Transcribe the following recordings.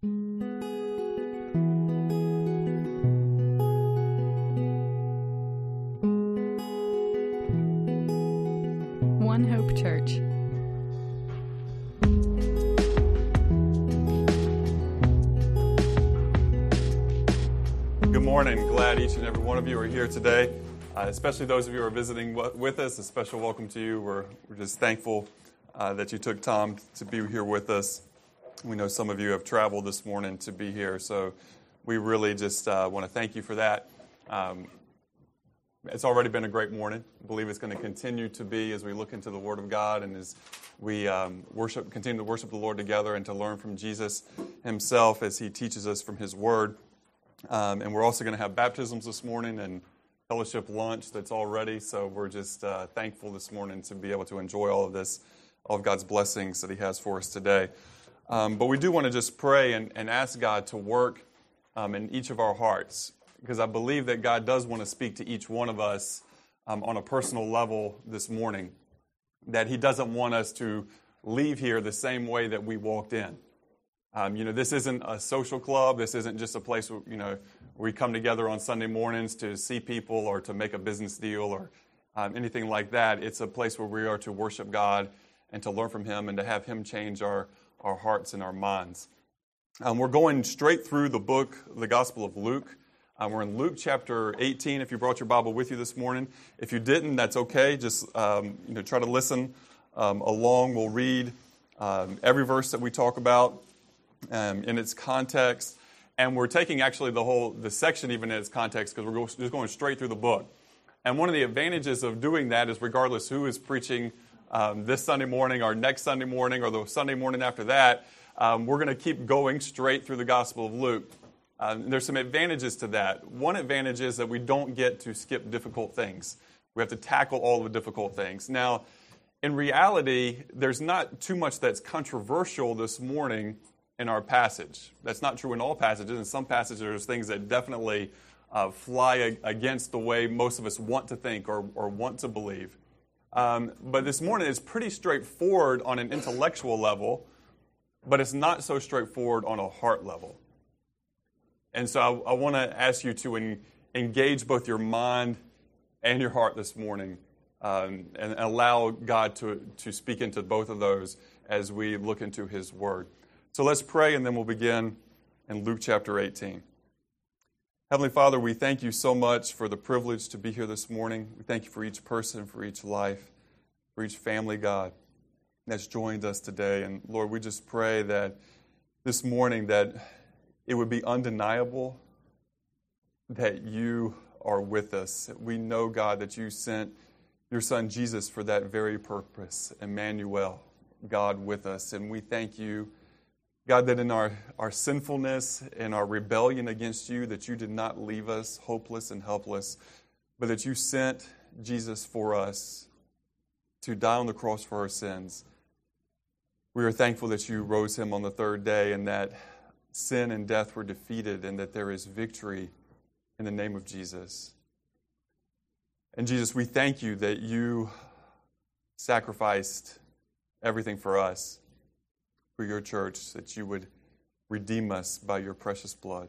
One Hope Church. Good morning. Glad each and every one of you are here today, uh, especially those of you who are visiting w- with us. A special welcome to you. We're, we're just thankful uh, that you took time to be here with us. We know some of you have traveled this morning to be here, so we really just uh, want to thank you for that. Um, it's already been a great morning. I believe it's going to continue to be as we look into the Word of God and as we um, worship, continue to worship the Lord together and to learn from Jesus Himself as He teaches us from His Word. Um, and we're also going to have baptisms this morning and fellowship lunch that's all ready. So we're just uh, thankful this morning to be able to enjoy all of this, all of God's blessings that He has for us today. Um, but we do want to just pray and, and ask God to work um, in each of our hearts because I believe that God does want to speak to each one of us um, on a personal level this morning. That He doesn't want us to leave here the same way that we walked in. Um, you know, this isn't a social club. This isn't just a place where, you know, we come together on Sunday mornings to see people or to make a business deal or um, anything like that. It's a place where we are to worship God and to learn from Him and to have Him change our, our hearts and our minds. Um, we're going straight through the book, the Gospel of Luke. Um, we're in Luke chapter 18. If you brought your Bible with you this morning, if you didn't, that's okay. Just um, you know, try to listen um, along. We'll read um, every verse that we talk about um, in its context. And we're taking actually the whole the section even in its context because we're just going straight through the book. And one of the advantages of doing that is regardless who is preaching um, this Sunday morning or next Sunday morning or the Sunday morning after that, um, we're going to keep going straight through the Gospel of Luke. Um, there's some advantages to that. One advantage is that we don't get to skip difficult things. We have to tackle all the difficult things. Now, in reality, there's not too much that's controversial this morning in our passage. That's not true in all passages. In some passages, there's things that definitely uh, fly against the way most of us want to think or, or want to believe. Um, but this morning is pretty straightforward on an intellectual level, but it's not so straightforward on a heart level. And so I, I want to ask you to en- engage both your mind and your heart this morning um, and allow God to, to speak into both of those as we look into His Word. So let's pray and then we'll begin in Luke chapter 18. Heavenly Father, we thank you so much for the privilege to be here this morning. We thank you for each person, for each life, for each family, God, that's joined us today. And Lord, we just pray that this morning that it would be undeniable that you are with us. We know, God, that you sent your son Jesus for that very purpose, Emmanuel, God with us. And we thank you God, that in our, our sinfulness and our rebellion against you, that you did not leave us hopeless and helpless, but that you sent Jesus for us to die on the cross for our sins. We are thankful that you rose him on the third day and that sin and death were defeated and that there is victory in the name of Jesus. And Jesus, we thank you that you sacrificed everything for us for your church, that you would redeem us by your precious blood.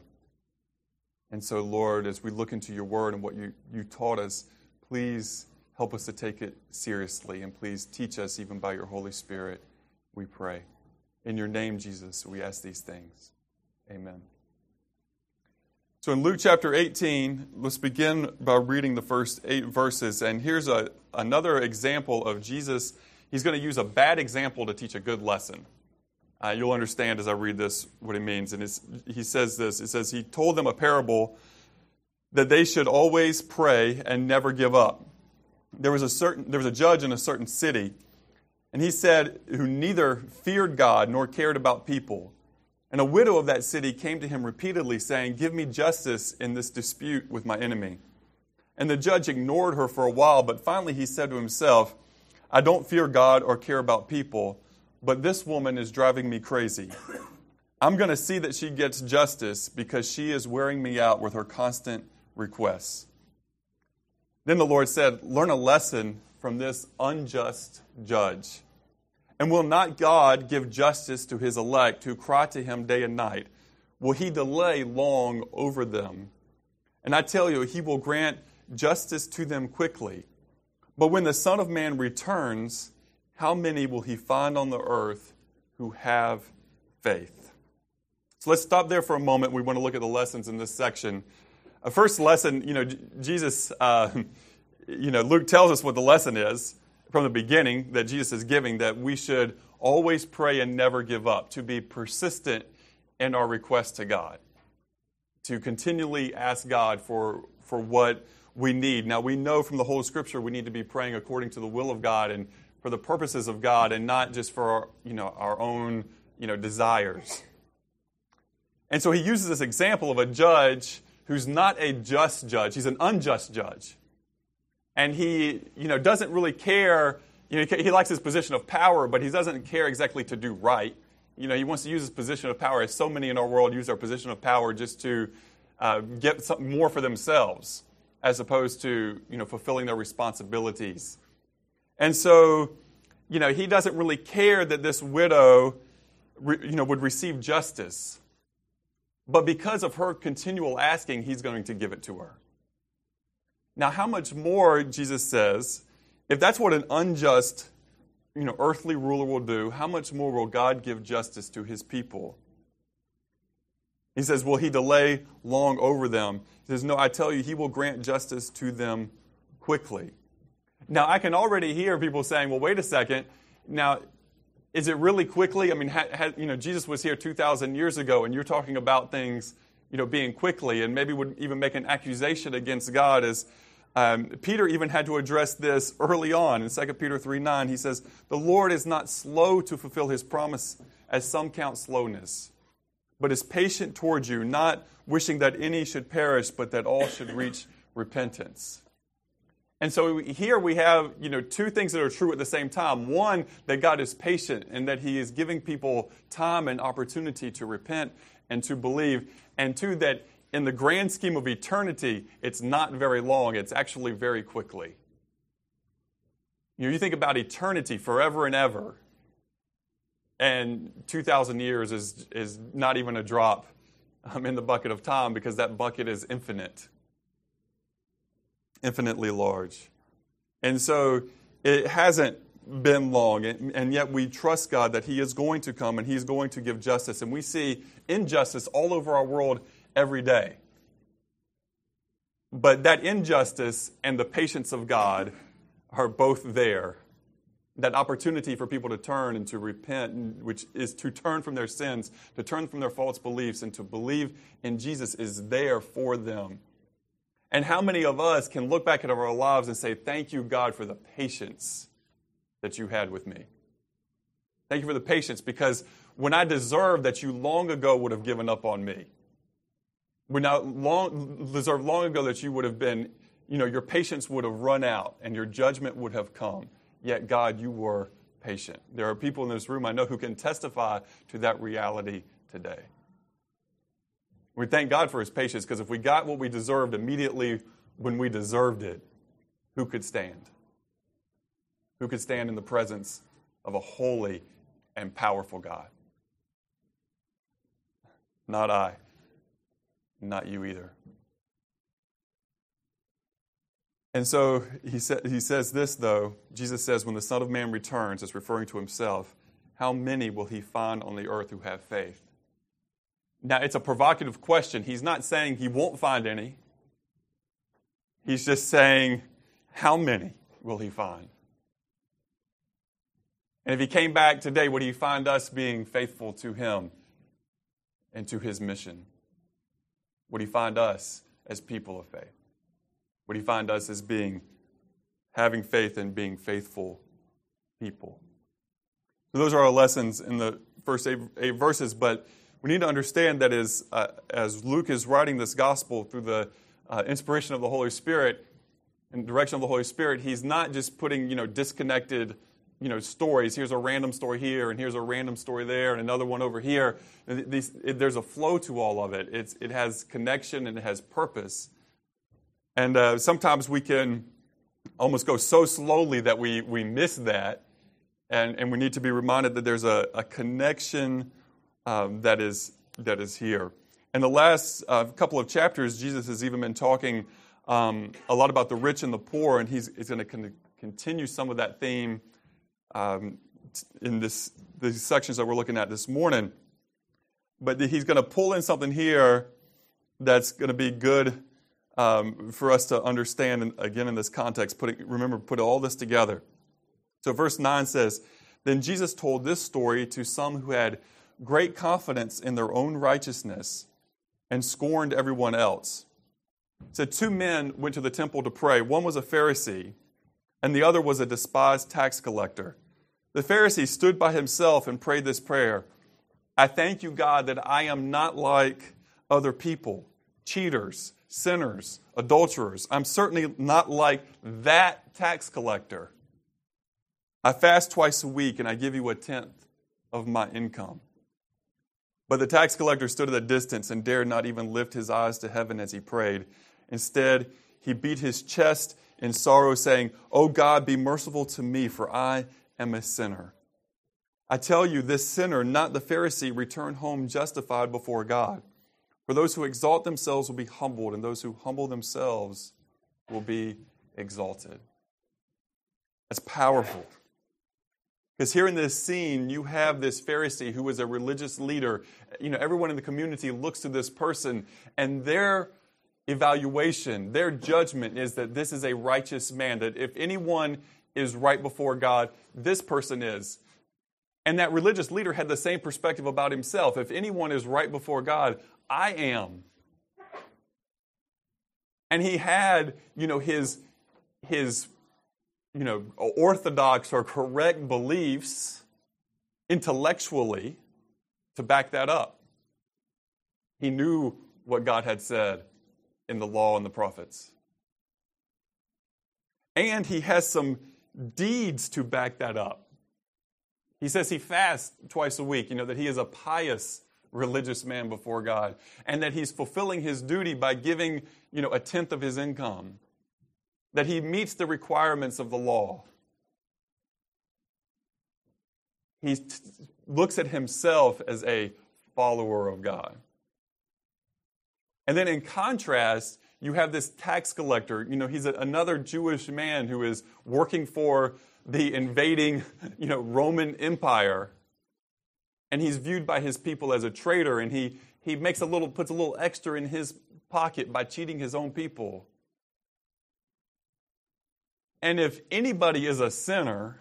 And so, Lord, as we look into your word and what you, you taught us, please help us to take it seriously and please teach us even by your Holy Spirit, we pray. In your name, Jesus, we ask these things. Amen. So in Luke chapter 18, let's begin by reading the first eight verses. And here's a, another example of Jesus. He's going to use a bad example to teach a good lesson. Uh, you'll understand as I read this what he means. And he says this It says, He told them a parable that they should always pray and never give up. There was a, certain, there was a judge in a certain city, and he said, who neither feared God nor cared about people. And a widow of that city came to him repeatedly, saying, Give me justice in this dispute with my enemy. And the judge ignored her for a while, but finally he said to himself, I don't fear God or care about people but this woman is driving me crazy. I'm going to see that she gets justice because she is wearing me out with her constant requests. Then the Lord said, Learn a lesson from this unjust judge. And will not God give justice to his elect who cry to him day and night? will he delay long over them? And I tell you, he will grant justice to them quickly. But when the Son of Man returns, how many will he find on the earth who have faith? So let's stop there for a moment. We want to look at the lessons in this section. A first lesson, you know, Jesus, uh, you know, Luke tells us what the lesson is from the beginning that Jesus is giving that we should always pray and never give up, to be persistent in our request to God, to continually ask God for, for what we need. Now, we know from the whole scripture we need to be praying according to the will of God and for the purposes of God and not just for our, you know, our own you know, desires. And so he uses this example of a judge who's not a just judge, he's an unjust judge. And he you know, doesn't really care. You know, he likes his position of power, but he doesn't care exactly to do right. You know, he wants to use his position of power, as so many in our world use our position of power just to uh, get something more for themselves as opposed to you know fulfilling their responsibilities. And so, you know, he doesn't really care that this widow, you know, would receive justice. But because of her continual asking, he's going to give it to her. Now, how much more, Jesus says, if that's what an unjust, you know, earthly ruler will do, how much more will God give justice to his people? He says, Will he delay long over them? He says, No, I tell you, he will grant justice to them quickly. Now, I can already hear people saying, Well, wait a second. Now, is it really quickly? I mean, ha, ha, you know, Jesus was here 2,000 years ago, and you're talking about things, you know, being quickly, and maybe would even make an accusation against God as um, Peter even had to address this early on in 2 Peter 3 9. He says, The Lord is not slow to fulfill his promise, as some count slowness but is patient towards you, not wishing that any should perish, but that all should reach repentance. And so here we have, you know, two things that are true at the same time. One, that God is patient and that He is giving people time and opportunity to repent and to believe. And two, that in the grand scheme of eternity, it's not very long, it's actually very quickly. You know, you think about eternity forever and ever. And 2,000 years is, is not even a drop um, in the bucket of time because that bucket is infinite, infinitely large. And so it hasn't been long, and, and yet we trust God that He is going to come and He's going to give justice. And we see injustice all over our world every day. But that injustice and the patience of God are both there that opportunity for people to turn and to repent, which is to turn from their sins, to turn from their false beliefs, and to believe in Jesus is there for them. And how many of us can look back at our lives and say, Thank you, God, for the patience that you had with me? Thank you for the patience because when I deserved that you long ago would have given up on me. When I long, deserved long ago that you would have been, you know, your patience would have run out and your judgment would have come yet God, you were patient. There are people in this room I know who can testify to that reality today. We thank God for his patience because if we got what we deserved immediately when we deserved it, who could stand? Who could stand in the presence of a holy and powerful God? Not I, not you either. And so he, sa- he says this, though. Jesus says, When the Son of Man returns, it's referring to himself, how many will he find on the earth who have faith? Now, it's a provocative question. He's not saying he won't find any, he's just saying, How many will he find? And if he came back today, would he find us being faithful to him and to his mission? Would he find us as people of faith? Would he find us as being, having faith and being faithful people? So those are our lessons in the first eight, eight verses, but we need to understand that as, uh, as Luke is writing this gospel through the uh, inspiration of the Holy Spirit and direction of the Holy Spirit, he's not just putting, you know, disconnected you know stories. Here's a random story here and here's a random story there and another one over here. These, it, there's a flow to all of it. It's, it has connection and it has purpose. And uh, sometimes we can almost go so slowly that we, we miss that. And, and we need to be reminded that there's a, a connection um, that, is, that is here. In the last uh, couple of chapters, Jesus has even been talking um, a lot about the rich and the poor, and he's, he's going to con- continue some of that theme um, in this, these sections that we're looking at this morning. But he's going to pull in something here that's going to be good um, for us to understand, and again, in this context, putting, remember, put all this together. So, verse 9 says, Then Jesus told this story to some who had great confidence in their own righteousness and scorned everyone else. Said, Two men went to the temple to pray. One was a Pharisee, and the other was a despised tax collector. The Pharisee stood by himself and prayed this prayer I thank you, God, that I am not like other people, cheaters, sinners, adulterers. I'm certainly not like that tax collector. I fast twice a week and I give you a tenth of my income. But the tax collector stood at a distance and dared not even lift his eyes to heaven as he prayed. Instead, he beat his chest in sorrow, saying, O God, be merciful to me, for I am a sinner. I tell you, this sinner, not the Pharisee, returned home justified before God. For those who exalt themselves will be humbled, and those who humble themselves will be exalted. That's powerful. Because here in this scene, you have this Pharisee who is a religious leader. You know, everyone in the community looks to this person, and their evaluation, their judgment is that this is a righteous man, that if anyone is right before God, this person is. And that religious leader had the same perspective about himself. If anyone is right before God, I am. And he had, you know, his, his you know, orthodox or correct beliefs intellectually to back that up. He knew what God had said in the law and the prophets. And he has some deeds to back that up. He says he fasts twice a week, you know, that he is a pious religious man before God, and that he's fulfilling his duty by giving, you know, a tenth of his income that he meets the requirements of the law. He t- looks at himself as a follower of God. And then in contrast, you have this tax collector. You know, he's a, another Jewish man who is working for the invading, you know, Roman Empire. And he's viewed by his people as a traitor, and he, he makes a little, puts a little extra in his pocket by cheating his own people. And if anybody is a sinner,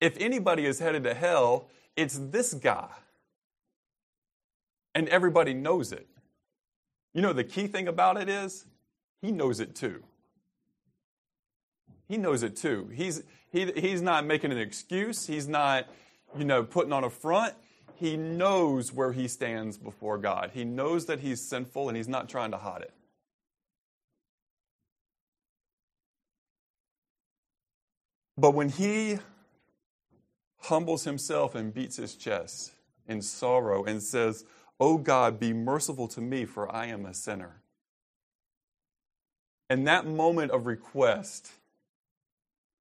if anybody is headed to hell, it's this guy. And everybody knows it. You know, the key thing about it is he knows it too. He knows it too. He's, he, he's not making an excuse, he's not, you know, putting on a front. He knows where he stands before God. He knows that he's sinful and he's not trying to hide it. But when he humbles himself and beats his chest in sorrow and says, Oh God, be merciful to me, for I am a sinner. And that moment of request,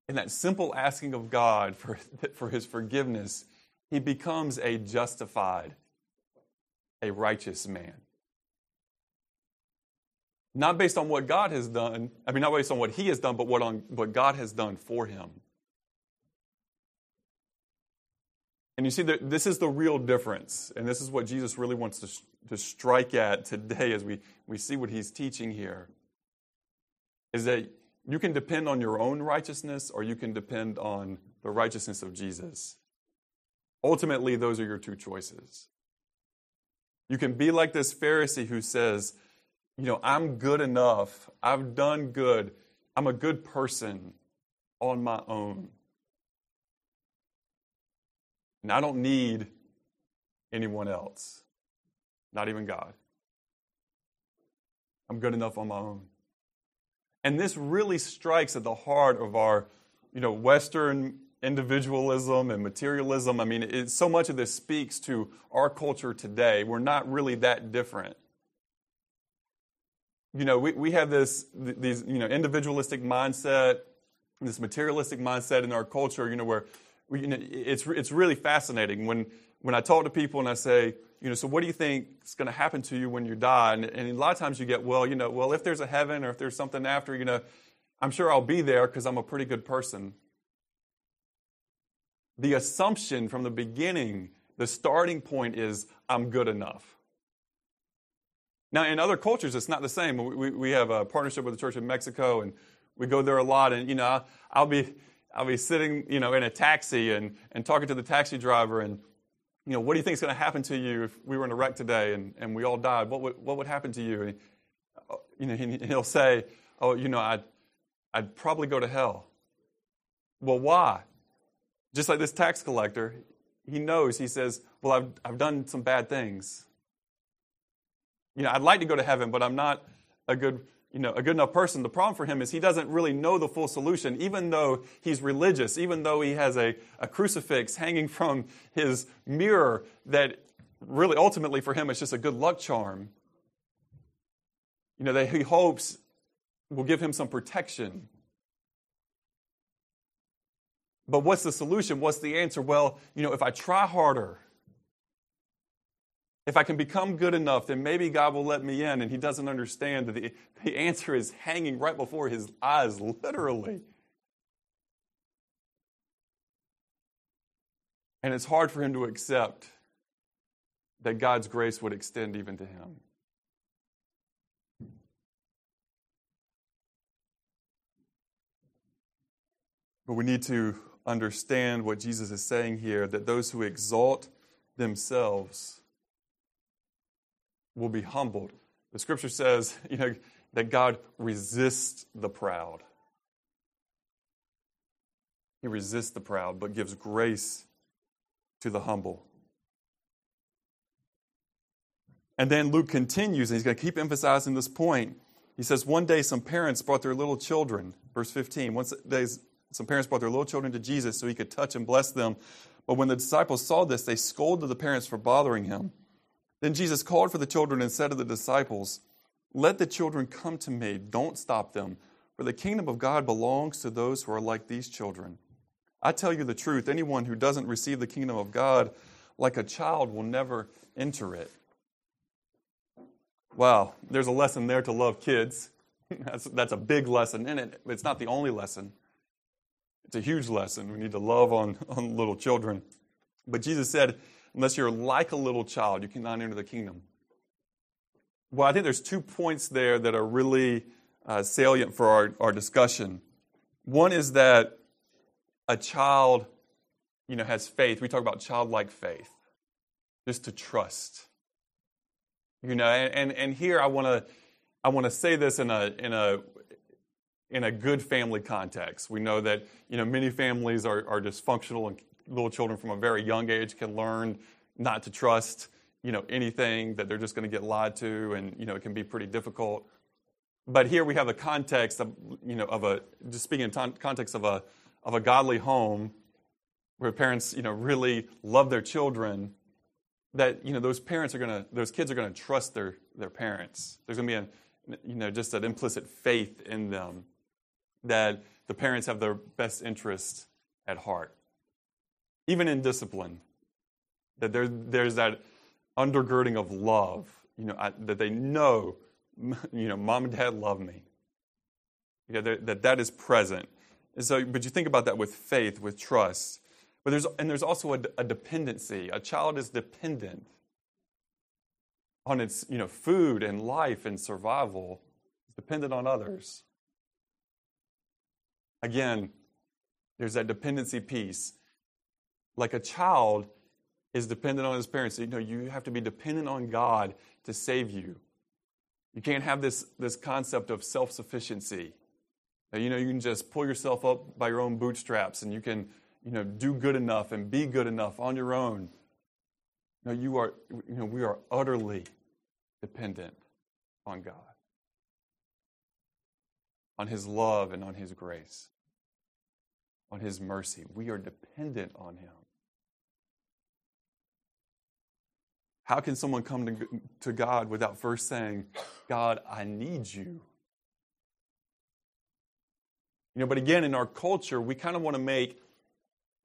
in that simple asking of God for, for his forgiveness, he becomes a justified, a righteous man. Not based on what God has done, I mean, not based on what he has done, but what, on, what God has done for him. And you see, that this is the real difference. And this is what Jesus really wants to, to strike at today as we, we see what he's teaching here. Is that you can depend on your own righteousness or you can depend on the righteousness of Jesus. Ultimately, those are your two choices. You can be like this Pharisee who says, you know, I'm good enough. I've done good. I'm a good person on my own. And I don't need anyone else, not even God. I'm good enough on my own. And this really strikes at the heart of our, you know, Western individualism and materialism. I mean, it, so much of this speaks to our culture today. We're not really that different you know, we, we have this, these, you know, individualistic mindset, this materialistic mindset in our culture, you know, where you know, it's, it's really fascinating when, when I talk to people and I say, you know, so what do you think is going to happen to you when you die? And, and a lot of times you get, well, you know, well, if there's a heaven or if there's something after, you know, I'm sure I'll be there because I'm a pretty good person. The assumption from the beginning, the starting point is, I'm good enough. Now, in other cultures, it's not the same. We, we have a partnership with the church in Mexico, and we go there a lot. And, you know, I'll be, I'll be sitting, you know, in a taxi and, and talking to the taxi driver and, you know, what do you think is going to happen to you if we were in a wreck today and, and we all died? What would, what would happen to you? And, uh, you know, he'll say, oh, you know, I'd, I'd probably go to hell. Well, why? Just like this tax collector, he knows, he says, well, I've, I've done some bad things. You know, I'd like to go to heaven, but I'm not a good you know, a good enough person. The problem for him is he doesn't really know the full solution, even though he's religious, even though he has a, a crucifix hanging from his mirror that really ultimately for him it's just a good luck charm. You know, that he hopes will give him some protection. But what's the solution? What's the answer? Well, you know, if I try harder, if I can become good enough, then maybe God will let me in. And he doesn't understand that the, the answer is hanging right before his eyes, literally. And it's hard for him to accept that God's grace would extend even to him. But we need to understand what Jesus is saying here that those who exalt themselves will be humbled. The scripture says, you know, that God resists the proud. He resists the proud, but gives grace to the humble. And then Luke continues, and he's going to keep emphasizing this point. He says, One day some parents brought their little children, verse 15. One day some parents brought their little children to Jesus so he could touch and bless them. But when the disciples saw this, they scolded the parents for bothering him. Then Jesus called for the children and said to the disciples, Let the children come to me, don't stop them, for the kingdom of God belongs to those who are like these children. I tell you the truth, anyone who doesn't receive the kingdom of God like a child will never enter it. Wow, there's a lesson there to love kids. That's, that's a big lesson in it. It's not the only lesson. It's a huge lesson. We need to love on, on little children. But Jesus said, unless you're like a little child, you cannot enter the kingdom. Well, I think there's two points there that are really uh, salient for our, our discussion. One is that a child, you know, has faith. We talk about childlike faith, just to trust. You know, and, and, and here I want to I want to say this in a in a in a good family context. We know that you know many families are, are dysfunctional and little children from a very young age can learn not to trust you know anything that they're just going to get lied to and you know it can be pretty difficult. But here we have the context of you know of a just speaking in ton, context of a of a godly home where parents you know really love their children that you know those parents are going to those kids are going to trust their their parents. There's going to be a you know just an implicit faith in them that the parents have their best interest at heart even in discipline, that there, there's that undergirding of love, you know, that they know, you know, mom and dad love me. You know, that that is present. And so, but you think about that with faith, with trust. But there's, and there's also a, a dependency. A child is dependent on its, you know, food and life and survival. It's dependent on others. Again, there's that dependency piece like a child is dependent on his parents. You know, you have to be dependent on God to save you. You can't have this, this concept of self sufficiency. You know, you can just pull yourself up by your own bootstraps and you can, you know, do good enough and be good enough on your own. No, you are, you know, we are utterly dependent on God, on His love and on His grace, on His mercy. We are dependent on Him. How can someone come to, to God without first saying, God, I need you? You know, but again, in our culture, we kind of want to make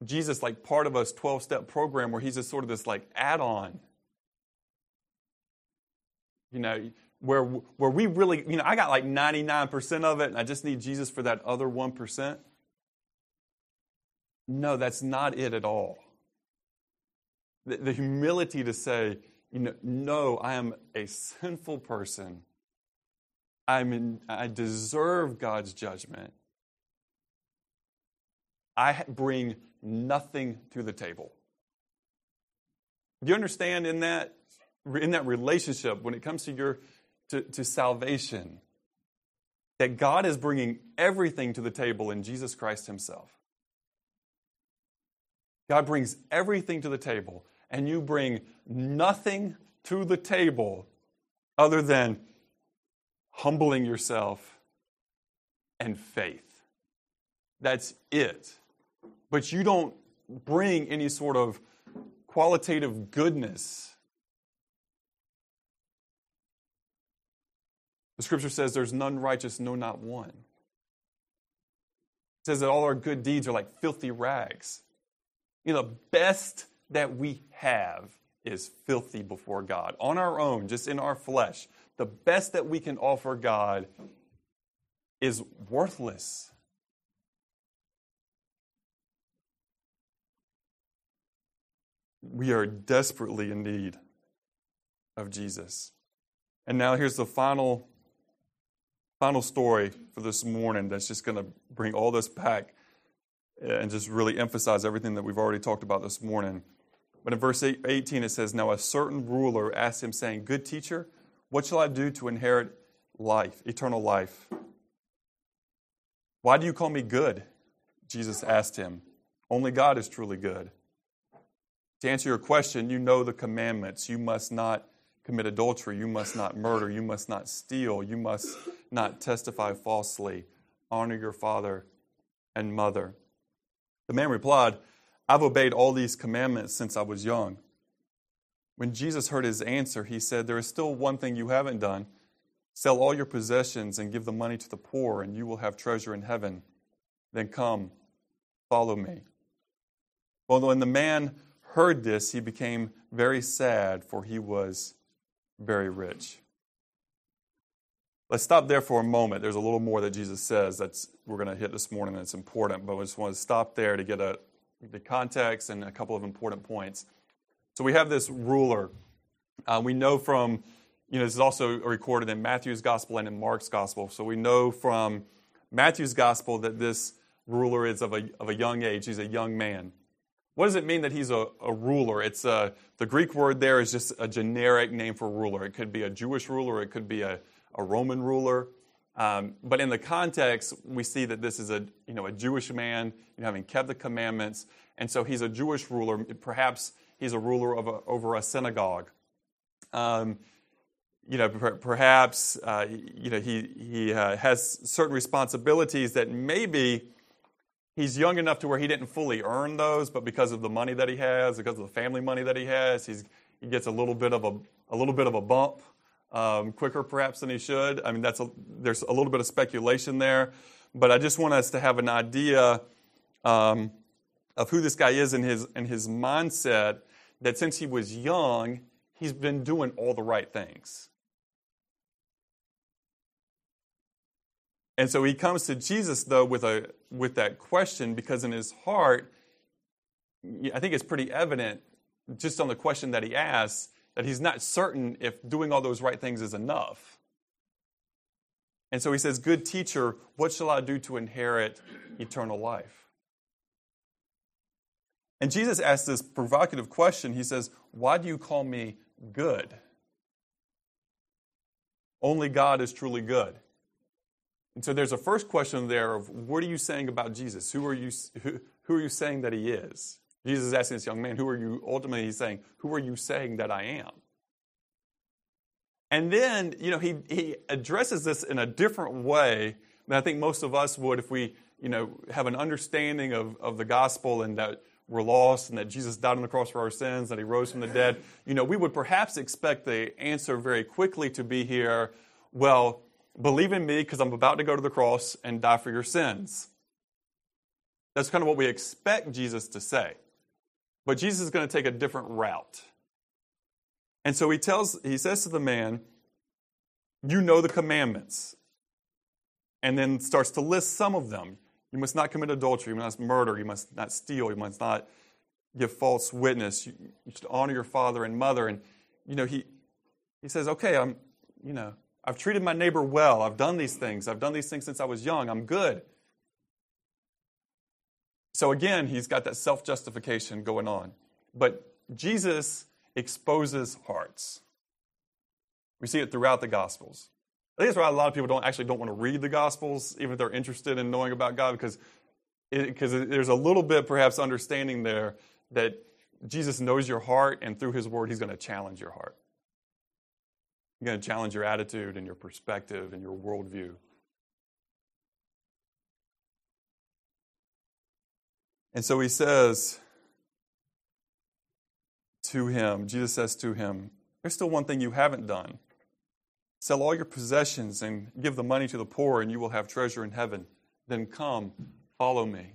Jesus like part of a 12 step program where he's just sort of this like add on. You know, where, where we really, you know, I got like 99% of it and I just need Jesus for that other 1%. No, that's not it at all. The, the humility to say, you know, no, I am a sinful person. I'm in, I deserve God's judgment. I bring nothing to the table. Do you understand in that in that relationship when it comes to your to, to salvation that God is bringing everything to the table in Jesus Christ Himself? God brings everything to the table, and you bring nothing to the table other than humbling yourself and faith. That's it. But you don't bring any sort of qualitative goodness. The scripture says there's none righteous, no, not one. It says that all our good deeds are like filthy rags. You know, the best that we have is filthy before God. On our own, just in our flesh, the best that we can offer God is worthless. We are desperately in need of Jesus. And now here's the final final story for this morning that's just going to bring all this back Uh, and just really emphasize everything that we've already talked about this morning. But in verse 18 it says, Now a certain ruler asked him, saying, Good teacher, what shall I do to inherit life, eternal life? Why do you call me good? Jesus asked him. Only God is truly good. To answer your question, you know the commandments. You must not commit adultery. You must not murder. You must not steal. You must not testify falsely. Honor your father and mother. The man replied, I've obeyed all these commandments since I was young. When Jesus heard his answer, he said, There is still one thing you haven't done. Sell all your possessions and give the money to the poor, and you will have treasure in heaven. Then come, follow me. Well, when the man heard this, he became very sad, for he was very rich. Let's stop there for a moment. There's a little more that Jesus says that's we're going to hit this morning that's important, but I just want to stop there to get a the context and a couple of important points. So we have this ruler. Uh, we know from, you know, this is also recorded in Matthew's gospel and in Mark's gospel. So we know from Matthew's gospel that this ruler is of a, of a young age. He's a young man. What does it mean that he's a, a ruler? It's a, the Greek word there is just a generic name for ruler. It could be a Jewish ruler, it could be a, a Roman ruler. Um, but in the context, we see that this is a, you know, a Jewish man, you know, having kept the commandments. And so he's a Jewish ruler. Perhaps he's a ruler of a, over a synagogue. Um, you know, per, perhaps uh, you know he he uh, has certain responsibilities that maybe he's young enough to where he didn't fully earn those, but because of the money that he has, because of the family money that he has, he's he gets a little bit of a a little bit of a bump um, quicker perhaps than he should. I mean, that's a, there's a little bit of speculation there, but I just want us to have an idea. Um, of who this guy is and his, and his mindset that since he was young, he's been doing all the right things. And so he comes to Jesus, though, with, a, with that question because in his heart, I think it's pretty evident just on the question that he asks that he's not certain if doing all those right things is enough. And so he says, Good teacher, what shall I do to inherit eternal life? And Jesus asks this provocative question. He says, Why do you call me good? Only God is truly good. And so there's a first question there of what are you saying about Jesus? Who are you, who, who are you saying that he is? Jesus is asking this young man, who are you, ultimately he's saying, who are you saying that I am? And then, you know, he, he addresses this in a different way than I think most of us would if we, you know, have an understanding of, of the gospel and that we're lost and that Jesus died on the cross for our sins, that he rose from the dead, you know, we would perhaps expect the answer very quickly to be here, well, believe in me because I'm about to go to the cross and die for your sins. That's kind of what we expect Jesus to say. But Jesus is going to take a different route. And so he tells he says to the man, you know the commandments. And then starts to list some of them. You must not commit adultery, you must not murder, you must not steal, you must not give false witness, you, you should honor your father and mother. And, you know, he, he says, okay, I'm, you know, I've treated my neighbor well. I've done these things. I've done these things since I was young. I'm good. So again, he's got that self justification going on. But Jesus exposes hearts. We see it throughout the Gospels. I think that's why a lot of people don't actually don't want to read the Gospels, even if they're interested in knowing about God, because because there's a little bit perhaps understanding there that Jesus knows your heart, and through His Word, He's going to challenge your heart. He's going to challenge your attitude and your perspective and your worldview. And so He says to him, Jesus says to him, There's still one thing you haven't done. Sell all your possessions and give the money to the poor, and you will have treasure in heaven. Then come, follow me.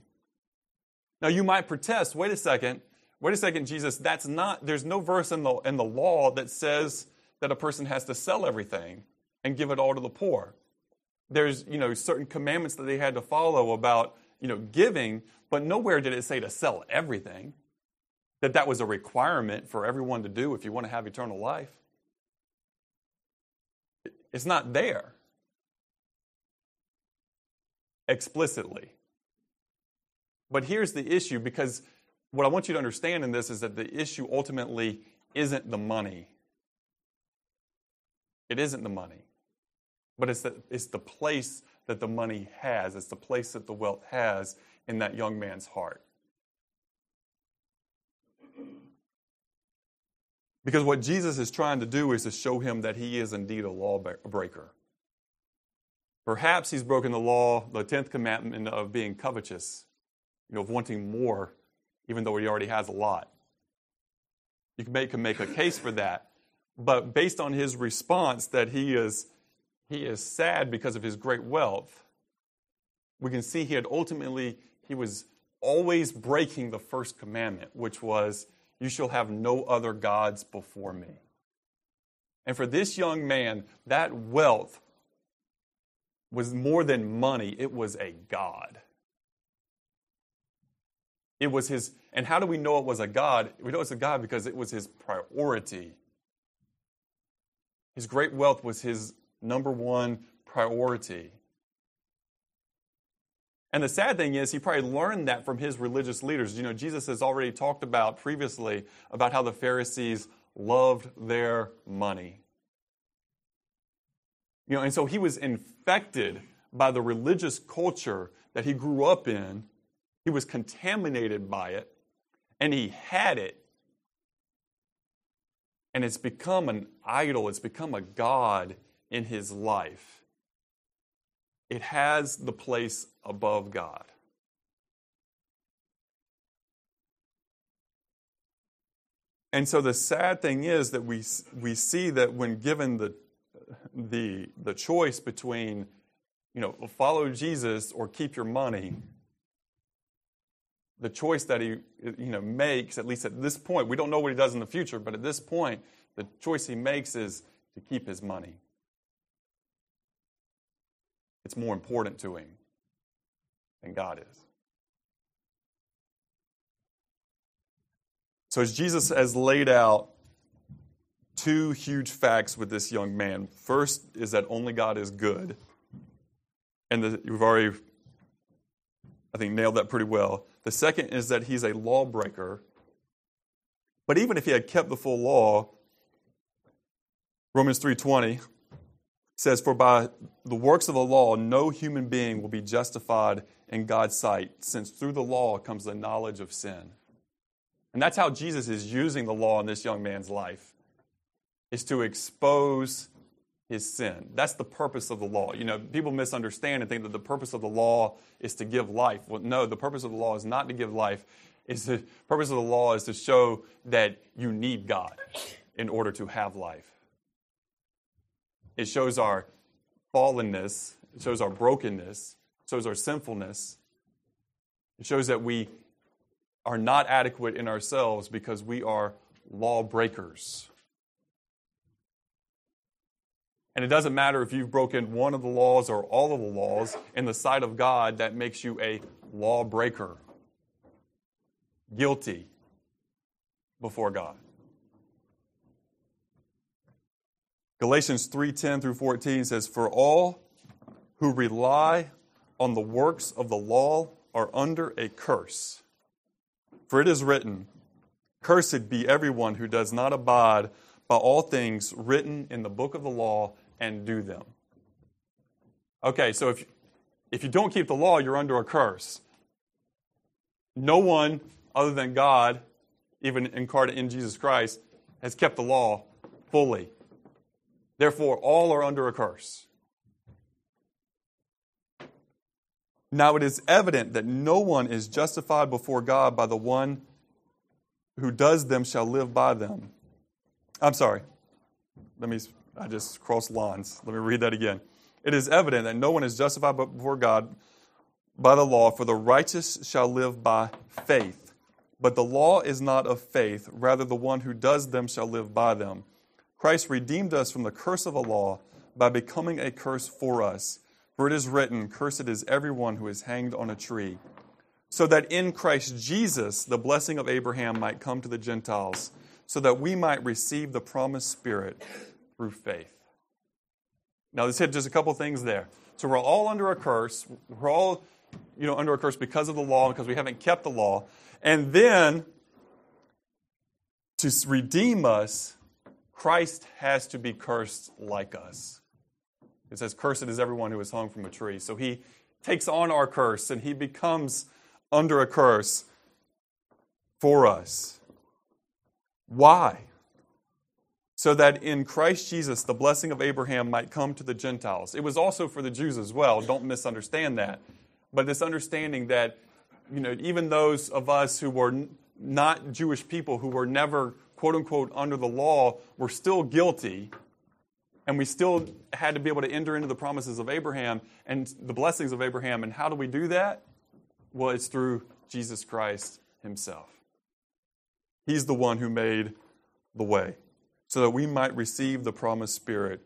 Now you might protest, wait a second, wait a second, Jesus, that's not, there's no verse in the, in the law that says that a person has to sell everything and give it all to the poor. There's, you know, certain commandments that they had to follow about, you know, giving, but nowhere did it say to sell everything, that that was a requirement for everyone to do if you want to have eternal life. It's not there explicitly. But here's the issue because what I want you to understand in this is that the issue ultimately isn't the money. It isn't the money. But it's the, it's the place that the money has, it's the place that the wealth has in that young man's heart. Because what Jesus is trying to do is to show him that he is indeed a lawbreaker. Perhaps he's broken the law, the 10th commandment of being covetous, you know, of wanting more, even though he already has a lot. You can make, can make a case for that. But based on his response that he is, he is sad because of his great wealth, we can see he had ultimately, he was always breaking the first commandment, which was you shall have no other gods before me. And for this young man, that wealth was more than money, it was a God. It was his, and how do we know it was a God? We know it's a God because it was his priority. His great wealth was his number one priority. And the sad thing is, he probably learned that from his religious leaders. You know, Jesus has already talked about previously about how the Pharisees loved their money. You know, and so he was infected by the religious culture that he grew up in. He was contaminated by it, and he had it. And it's become an idol, it's become a God in his life it has the place above God. And so the sad thing is that we, we see that when given the, the, the choice between, you know, follow Jesus or keep your money, the choice that he you know, makes, at least at this point, we don't know what he does in the future, but at this point, the choice he makes is to keep his money. It's more important to him than God is. So, as Jesus has laid out two huge facts with this young man first is that only God is good. And the, you've already, I think, nailed that pretty well. The second is that he's a lawbreaker. But even if he had kept the full law, Romans 3:20 says, For by the works of the law, no human being will be justified in God's sight, since through the law comes the knowledge of sin. And that's how Jesus is using the law in this young man's life, is to expose his sin. That's the purpose of the law. You know, people misunderstand and think that the purpose of the law is to give life. Well, no, the purpose of the law is not to give life. Is the purpose of the law is to show that you need God in order to have life. It shows our fallenness, it shows our brokenness, it shows our sinfulness. It shows that we are not adequate in ourselves because we are lawbreakers. And it doesn't matter if you've broken one of the laws or all of the laws, in the sight of God, that makes you a lawbreaker. Guilty before God. Galatians 3:10 through 14 says for all who rely on the works of the law are under a curse. For it is written, cursed be everyone who does not abide by all things written in the book of the law and do them. Okay, so if if you don't keep the law, you're under a curse. No one other than God, even incarnate in Jesus Christ, has kept the law fully. Therefore, all are under a curse. Now it is evident that no one is justified before God by the one who does them shall live by them. I'm sorry. Let me, I just crossed lines. Let me read that again. It is evident that no one is justified before God by the law, for the righteous shall live by faith. But the law is not of faith, rather, the one who does them shall live by them. Christ redeemed us from the curse of the law by becoming a curse for us. For it is written, Cursed is everyone who is hanged on a tree. So that in Christ Jesus the blessing of Abraham might come to the Gentiles, so that we might receive the promised Spirit through faith. Now, let's hit just a couple things there. So we're all under a curse. We're all, you know, under a curse because of the law, because we haven't kept the law. And then to redeem us, Christ has to be cursed like us. It says, Cursed is everyone who is hung from a tree. So he takes on our curse and he becomes under a curse for us. Why? So that in Christ Jesus the blessing of Abraham might come to the Gentiles. It was also for the Jews as well. Don't misunderstand that. But this understanding that, you know, even those of us who were not Jewish people, who were never quote unquote under the law were still guilty and we still had to be able to enter into the promises of Abraham and the blessings of Abraham. And how do we do that? Well, it's through Jesus Christ himself. He's the one who made the way so that we might receive the promised Spirit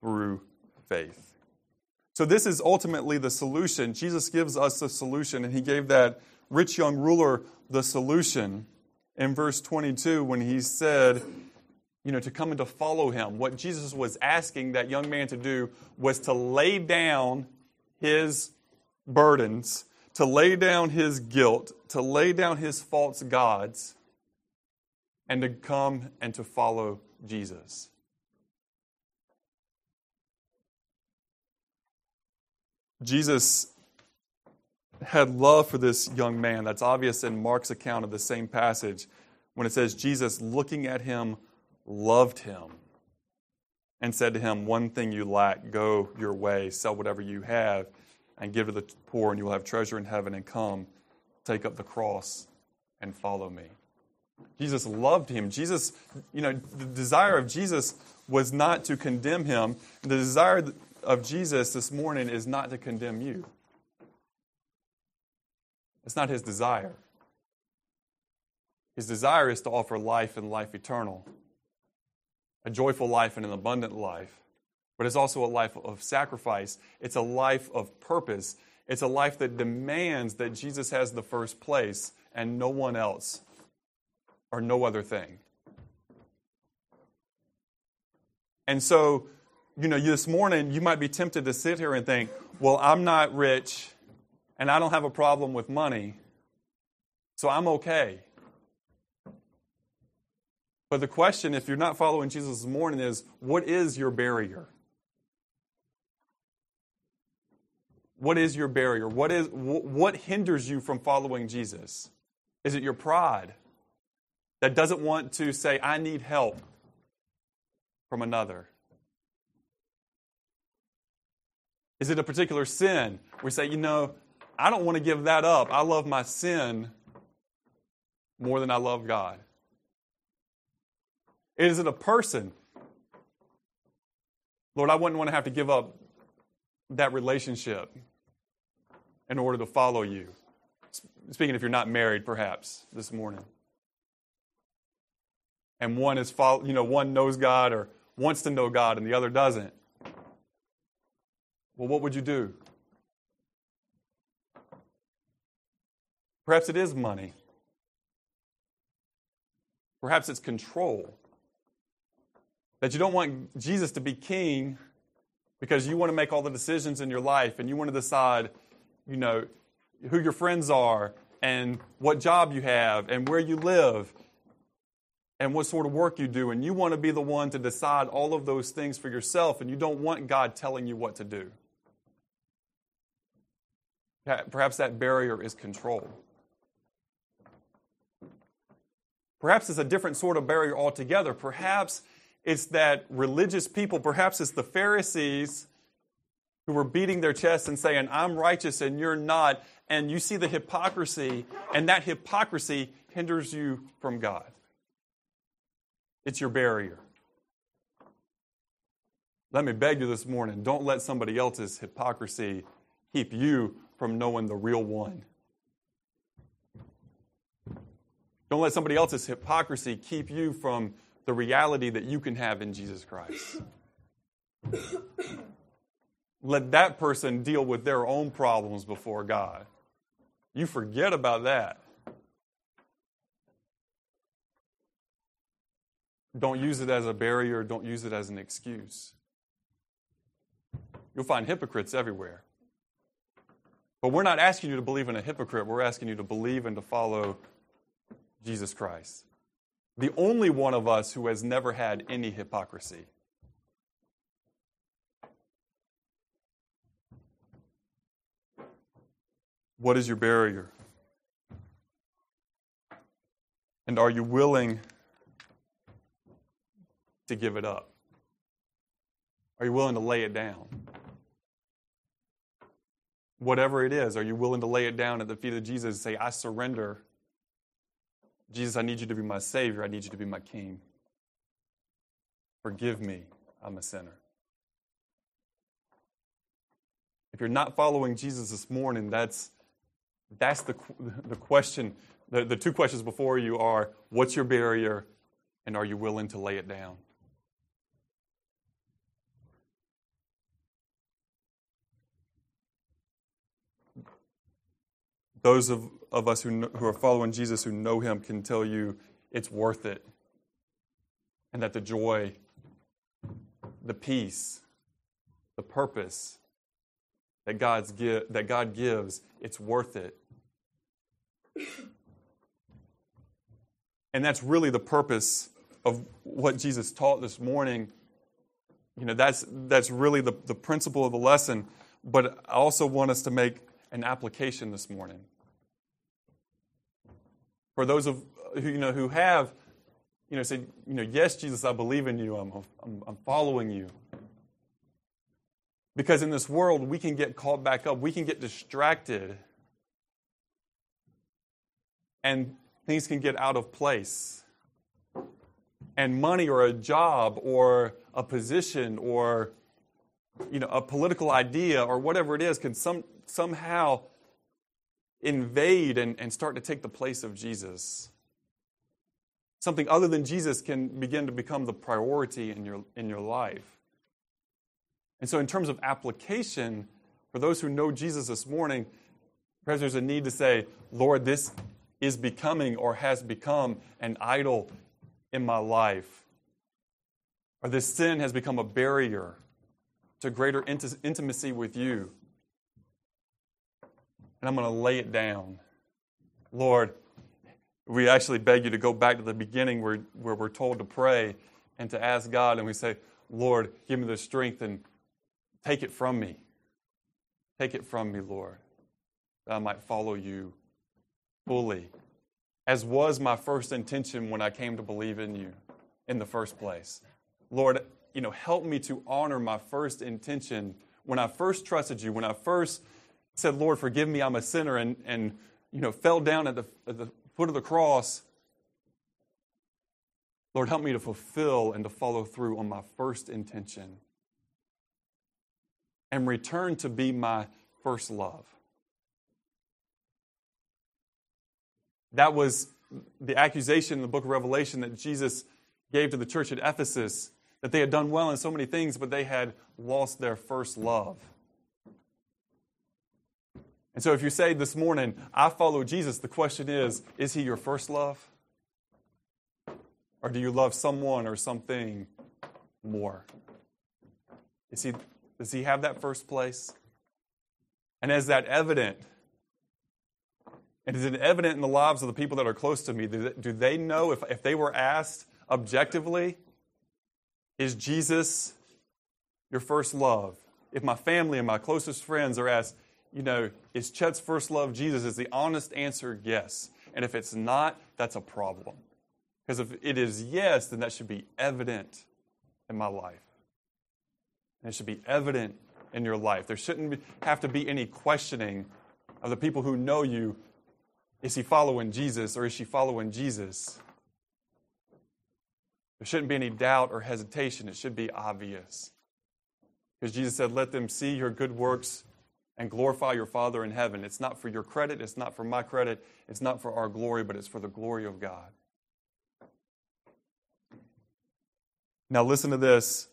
through faith. So, this is ultimately the solution. Jesus gives us the solution, and he gave that rich young ruler the solution in verse 22 when he said, you know, to come and to follow him. What Jesus was asking that young man to do was to lay down his burdens, to lay down his guilt, to lay down his false gods, and to come and to follow Jesus. Jesus had love for this young man. That's obvious in Mark's account of the same passage when it says Jesus, looking at him, loved him and said to him, One thing you lack, go your way, sell whatever you have, and give to the poor, and you will have treasure in heaven, and come, take up the cross, and follow me. Jesus loved him. Jesus, you know, the desire of Jesus was not to condemn him. The desire of Jesus this morning is not to condemn you. It's not his desire. His desire is to offer life and life eternal, a joyful life and an abundant life. But it's also a life of sacrifice, it's a life of purpose. It's a life that demands that Jesus has the first place and no one else or no other thing. And so, you know, this morning you might be tempted to sit here and think, well, I'm not rich and I don't have a problem with money, so I'm okay. But the question, if you're not following Jesus this morning, is what is your barrier? What is your barrier? What, is, what hinders you from following Jesus? Is it your pride that doesn't want to say, I need help from another? Is it a particular sin? We say, you know, I don't want to give that up. I love my sin more than I love God. Is it a person? Lord, I wouldn't want to have to give up that relationship in order to follow you. Speaking if you're not married, perhaps this morning. And one is follow, you know, one knows God or wants to know God and the other doesn't. Well, what would you do? Perhaps it is money. Perhaps it's control. That you don't want Jesus to be king because you want to make all the decisions in your life and you want to decide, you know, who your friends are and what job you have and where you live and what sort of work you do. And you want to be the one to decide all of those things for yourself and you don't want God telling you what to do. Perhaps that barrier is control. Perhaps it's a different sort of barrier altogether. Perhaps it's that religious people, perhaps it's the Pharisees who were beating their chests and saying, I'm righteous and you're not. And you see the hypocrisy, and that hypocrisy hinders you from God. It's your barrier. Let me beg you this morning don't let somebody else's hypocrisy keep you from knowing the real one. Don't let somebody else's hypocrisy keep you from the reality that you can have in Jesus Christ. let that person deal with their own problems before God. You forget about that. Don't use it as a barrier, don't use it as an excuse. You'll find hypocrites everywhere. But we're not asking you to believe in a hypocrite, we're asking you to believe and to follow Jesus Christ. The only one of us who has never had any hypocrisy. What is your barrier? And are you willing to give it up? Are you willing to lay it down? Whatever it is, are you willing to lay it down at the feet of Jesus and say, I surrender? Jesus, I need you to be my Savior. I need you to be my King. Forgive me. I'm a sinner. If you're not following Jesus this morning, that's, that's the, the question. The, the two questions before you are what's your barrier, and are you willing to lay it down? Those of, of us who, know, who are following Jesus, who know him, can tell you it's worth it. And that the joy, the peace, the purpose that, God's give, that God gives, it's worth it. And that's really the purpose of what Jesus taught this morning. You know, that's, that's really the, the principle of the lesson. But I also want us to make an application this morning for those of uh, who you know who have you know said you know yes jesus i believe in you. I'm, I'm, I'm following you. Because in this world we can get caught back up. We can get distracted. And things can get out of place. And money or a job or a position or you know a political idea or whatever it is can some, somehow invade and, and start to take the place of Jesus. Something other than Jesus can begin to become the priority in your, in your life. And so, in terms of application, for those who know Jesus this morning, perhaps there's a need to say, Lord, this is becoming or has become an idol in my life. Or this sin has become a barrier to greater intimacy with you and I'm going to lay it down. Lord, we actually beg you to go back to the beginning where, where we're told to pray and to ask God, and we say, Lord, give me the strength and take it from me. Take it from me, Lord, that I might follow you fully, as was my first intention when I came to believe in you in the first place. Lord, you know, help me to honor my first intention when I first trusted you, when I first said, Lord, forgive me, I'm a sinner, and, and you know, fell down at the, at the foot of the cross, Lord, help me to fulfill and to follow through on my first intention and return to be my first love. That was the accusation in the book of Revelation that Jesus gave to the church at Ephesus that they had done well in so many things, but they had lost their first love. And so if you say this morning, I follow Jesus, the question is, is he your first love? Or do you love someone or something more? Is he, does he have that first place? And is that evident? And is it evident in the lives of the people that are close to me? Do they know if, if they were asked objectively, is Jesus your first love? If my family and my closest friends are asked, you know, is Chet's first love Jesus? Is the honest answer yes? And if it's not, that's a problem. Because if it is yes, then that should be evident in my life. And it should be evident in your life. There shouldn't have to be any questioning of the people who know you. Is he following Jesus or is she following Jesus? There shouldn't be any doubt or hesitation. It should be obvious. Because Jesus said, Let them see your good works and glorify your Father in heaven. It's not for your credit, it's not for my credit, it's not for our glory, but it's for the glory of God. Now, listen to this.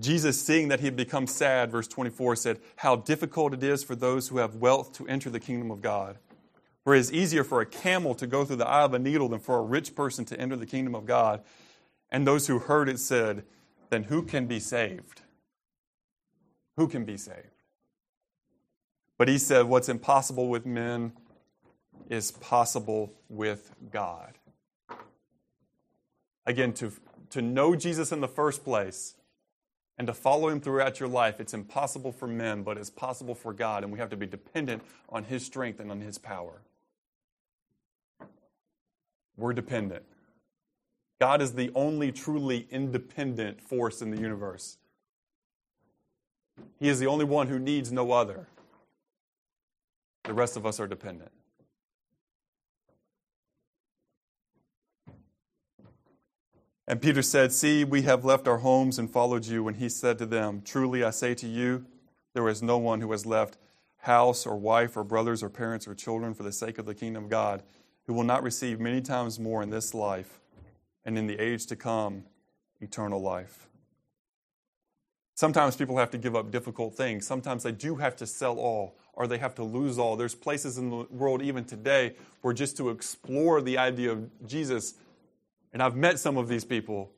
Jesus, seeing that he had become sad, verse 24 said, How difficult it is for those who have wealth to enter the kingdom of God. For it is easier for a camel to go through the eye of a needle than for a rich person to enter the kingdom of God. And those who heard it said, Then who can be saved? Who can be saved? But he said, What's impossible with men is possible with God. Again, to, to know Jesus in the first place and to follow him throughout your life, it's impossible for men, but it's possible for God, and we have to be dependent on his strength and on his power. We're dependent. God is the only truly independent force in the universe. He is the only one who needs no other. The rest of us are dependent. And Peter said, See, we have left our homes and followed you. And he said to them, Truly I say to you, there is no one who has left house or wife or brothers or parents or children for the sake of the kingdom of God who will not receive many times more in this life and in the age to come eternal life. Sometimes people have to give up difficult things. Sometimes they do have to sell all or they have to lose all. There's places in the world, even today, where just to explore the idea of Jesus and I've met some of these people,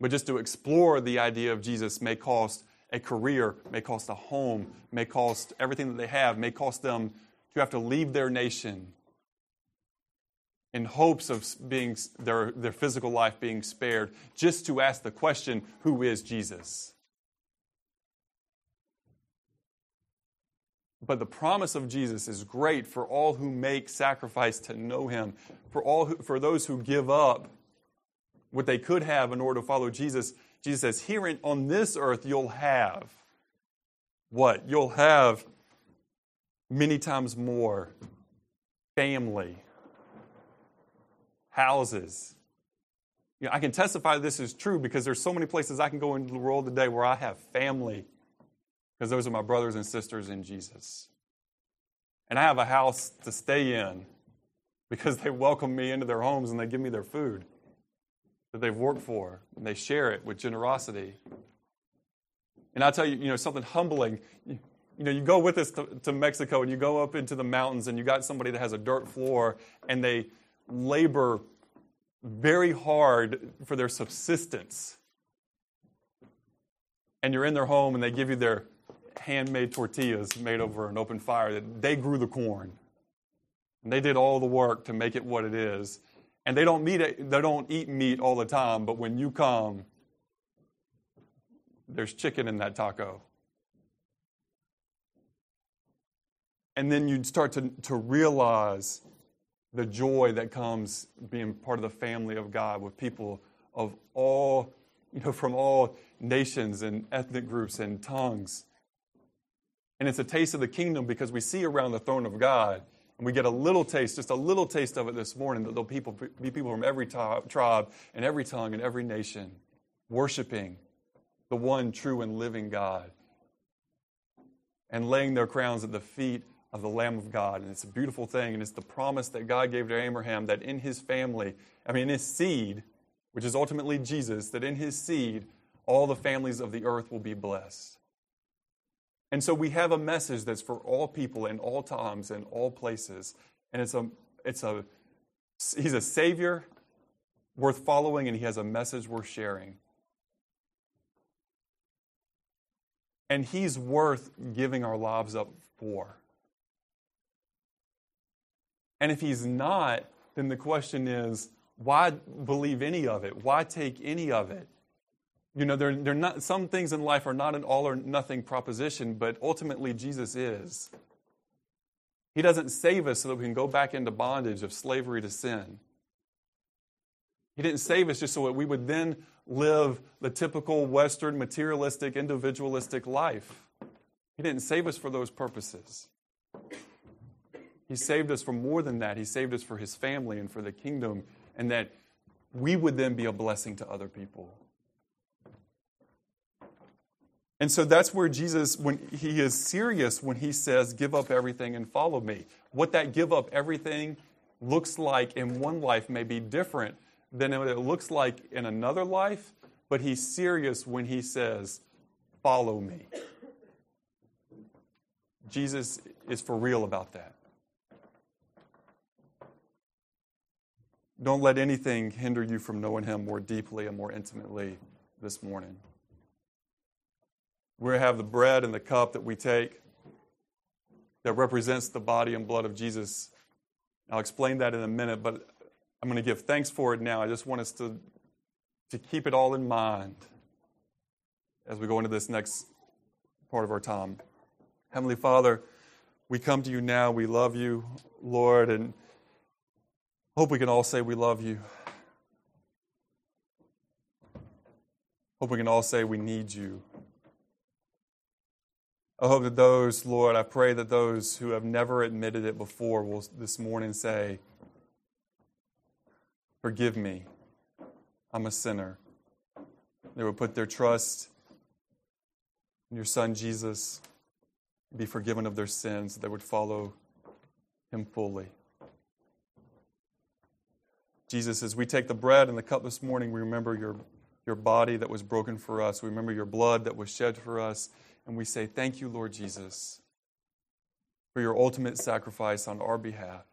but just to explore the idea of Jesus may cost a career, may cost a home, may cost everything that they have, may cost them to have to leave their nation in hopes of being their, their physical life being spared, just to ask the question, who is Jesus? But the promise of Jesus is great for all who make sacrifice to know him, for all who, for those who give up what they could have in order to follow Jesus, Jesus says, Here on this earth, you'll have what? You'll have many times more family, houses. You know, I can testify this is true because there's so many places I can go into the world today where I have family because those are my brothers and sisters in Jesus. And I have a house to stay in because they welcome me into their homes and they give me their food that they've worked for, and they share it with generosity. And I'll tell you, you know, something humbling. You, you know, you go with us to, to Mexico and you go up into the mountains and you got somebody that has a dirt floor and they labor very hard for their subsistence. And you're in their home and they give you their handmade tortillas made over an open fire that they grew the corn. And they did all the work to make it what it is. And they don't, meet they don't eat meat all the time, but when you come, there's chicken in that taco. And then you'd start to, to realize the joy that comes being part of the family of God with people of all, you know, from all nations and ethnic groups and tongues. And it's a taste of the kingdom because we see around the throne of God and we get a little taste, just a little taste of it this morning, that there'll people, be people from every tribe and every tongue and every nation worshiping the one true and living God and laying their crowns at the feet of the Lamb of God. And it's a beautiful thing. And it's the promise that God gave to Abraham that in his family, I mean, in his seed, which is ultimately Jesus, that in his seed, all the families of the earth will be blessed. And so we have a message that's for all people in all times and all places. And it's a it's a he's a savior worth following and he has a message worth sharing. And he's worth giving our lives up for. And if he's not, then the question is why believe any of it? Why take any of it? You know, they're, they're not, some things in life are not an all or nothing proposition, but ultimately Jesus is. He doesn't save us so that we can go back into bondage of slavery to sin. He didn't save us just so that we would then live the typical Western materialistic, individualistic life. He didn't save us for those purposes. He saved us for more than that. He saved us for His family and for the kingdom, and that we would then be a blessing to other people. And so that's where Jesus, when he is serious when he says, give up everything and follow me. What that give up everything looks like in one life may be different than what it looks like in another life, but he's serious when he says, follow me. Jesus is for real about that. Don't let anything hinder you from knowing him more deeply and more intimately this morning. We have the bread and the cup that we take that represents the body and blood of Jesus. I'll explain that in a minute, but I'm going to give thanks for it now. I just want us to, to keep it all in mind as we go into this next part of our time. Heavenly Father, we come to you now. We love you, Lord, and hope we can all say we love you. Hope we can all say we need you. I hope that those, Lord, I pray that those who have never admitted it before will this morning say, Forgive me. I'm a sinner. They will put their trust in your Son, Jesus, be forgiven of their sins, that would follow him fully. Jesus, as we take the bread and the cup this morning, we remember your, your body that was broken for us. We remember your blood that was shed for us. And we say, Thank you, Lord Jesus, for your ultimate sacrifice on our behalf.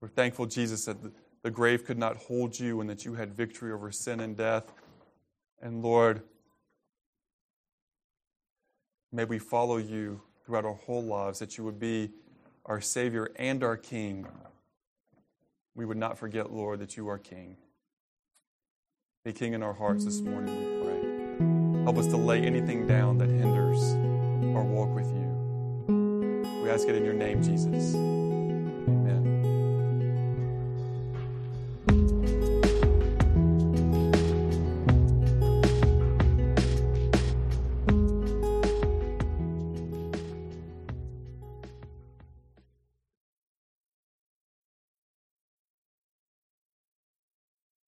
We're thankful, Jesus, that the grave could not hold you and that you had victory over sin and death. And Lord, may we follow you throughout our whole lives, that you would be our Savior and our King. We would not forget, Lord, that you are King. Be King in our hearts this morning. Help us to lay anything down that hinders our walk with you. We ask it in your name, Jesus.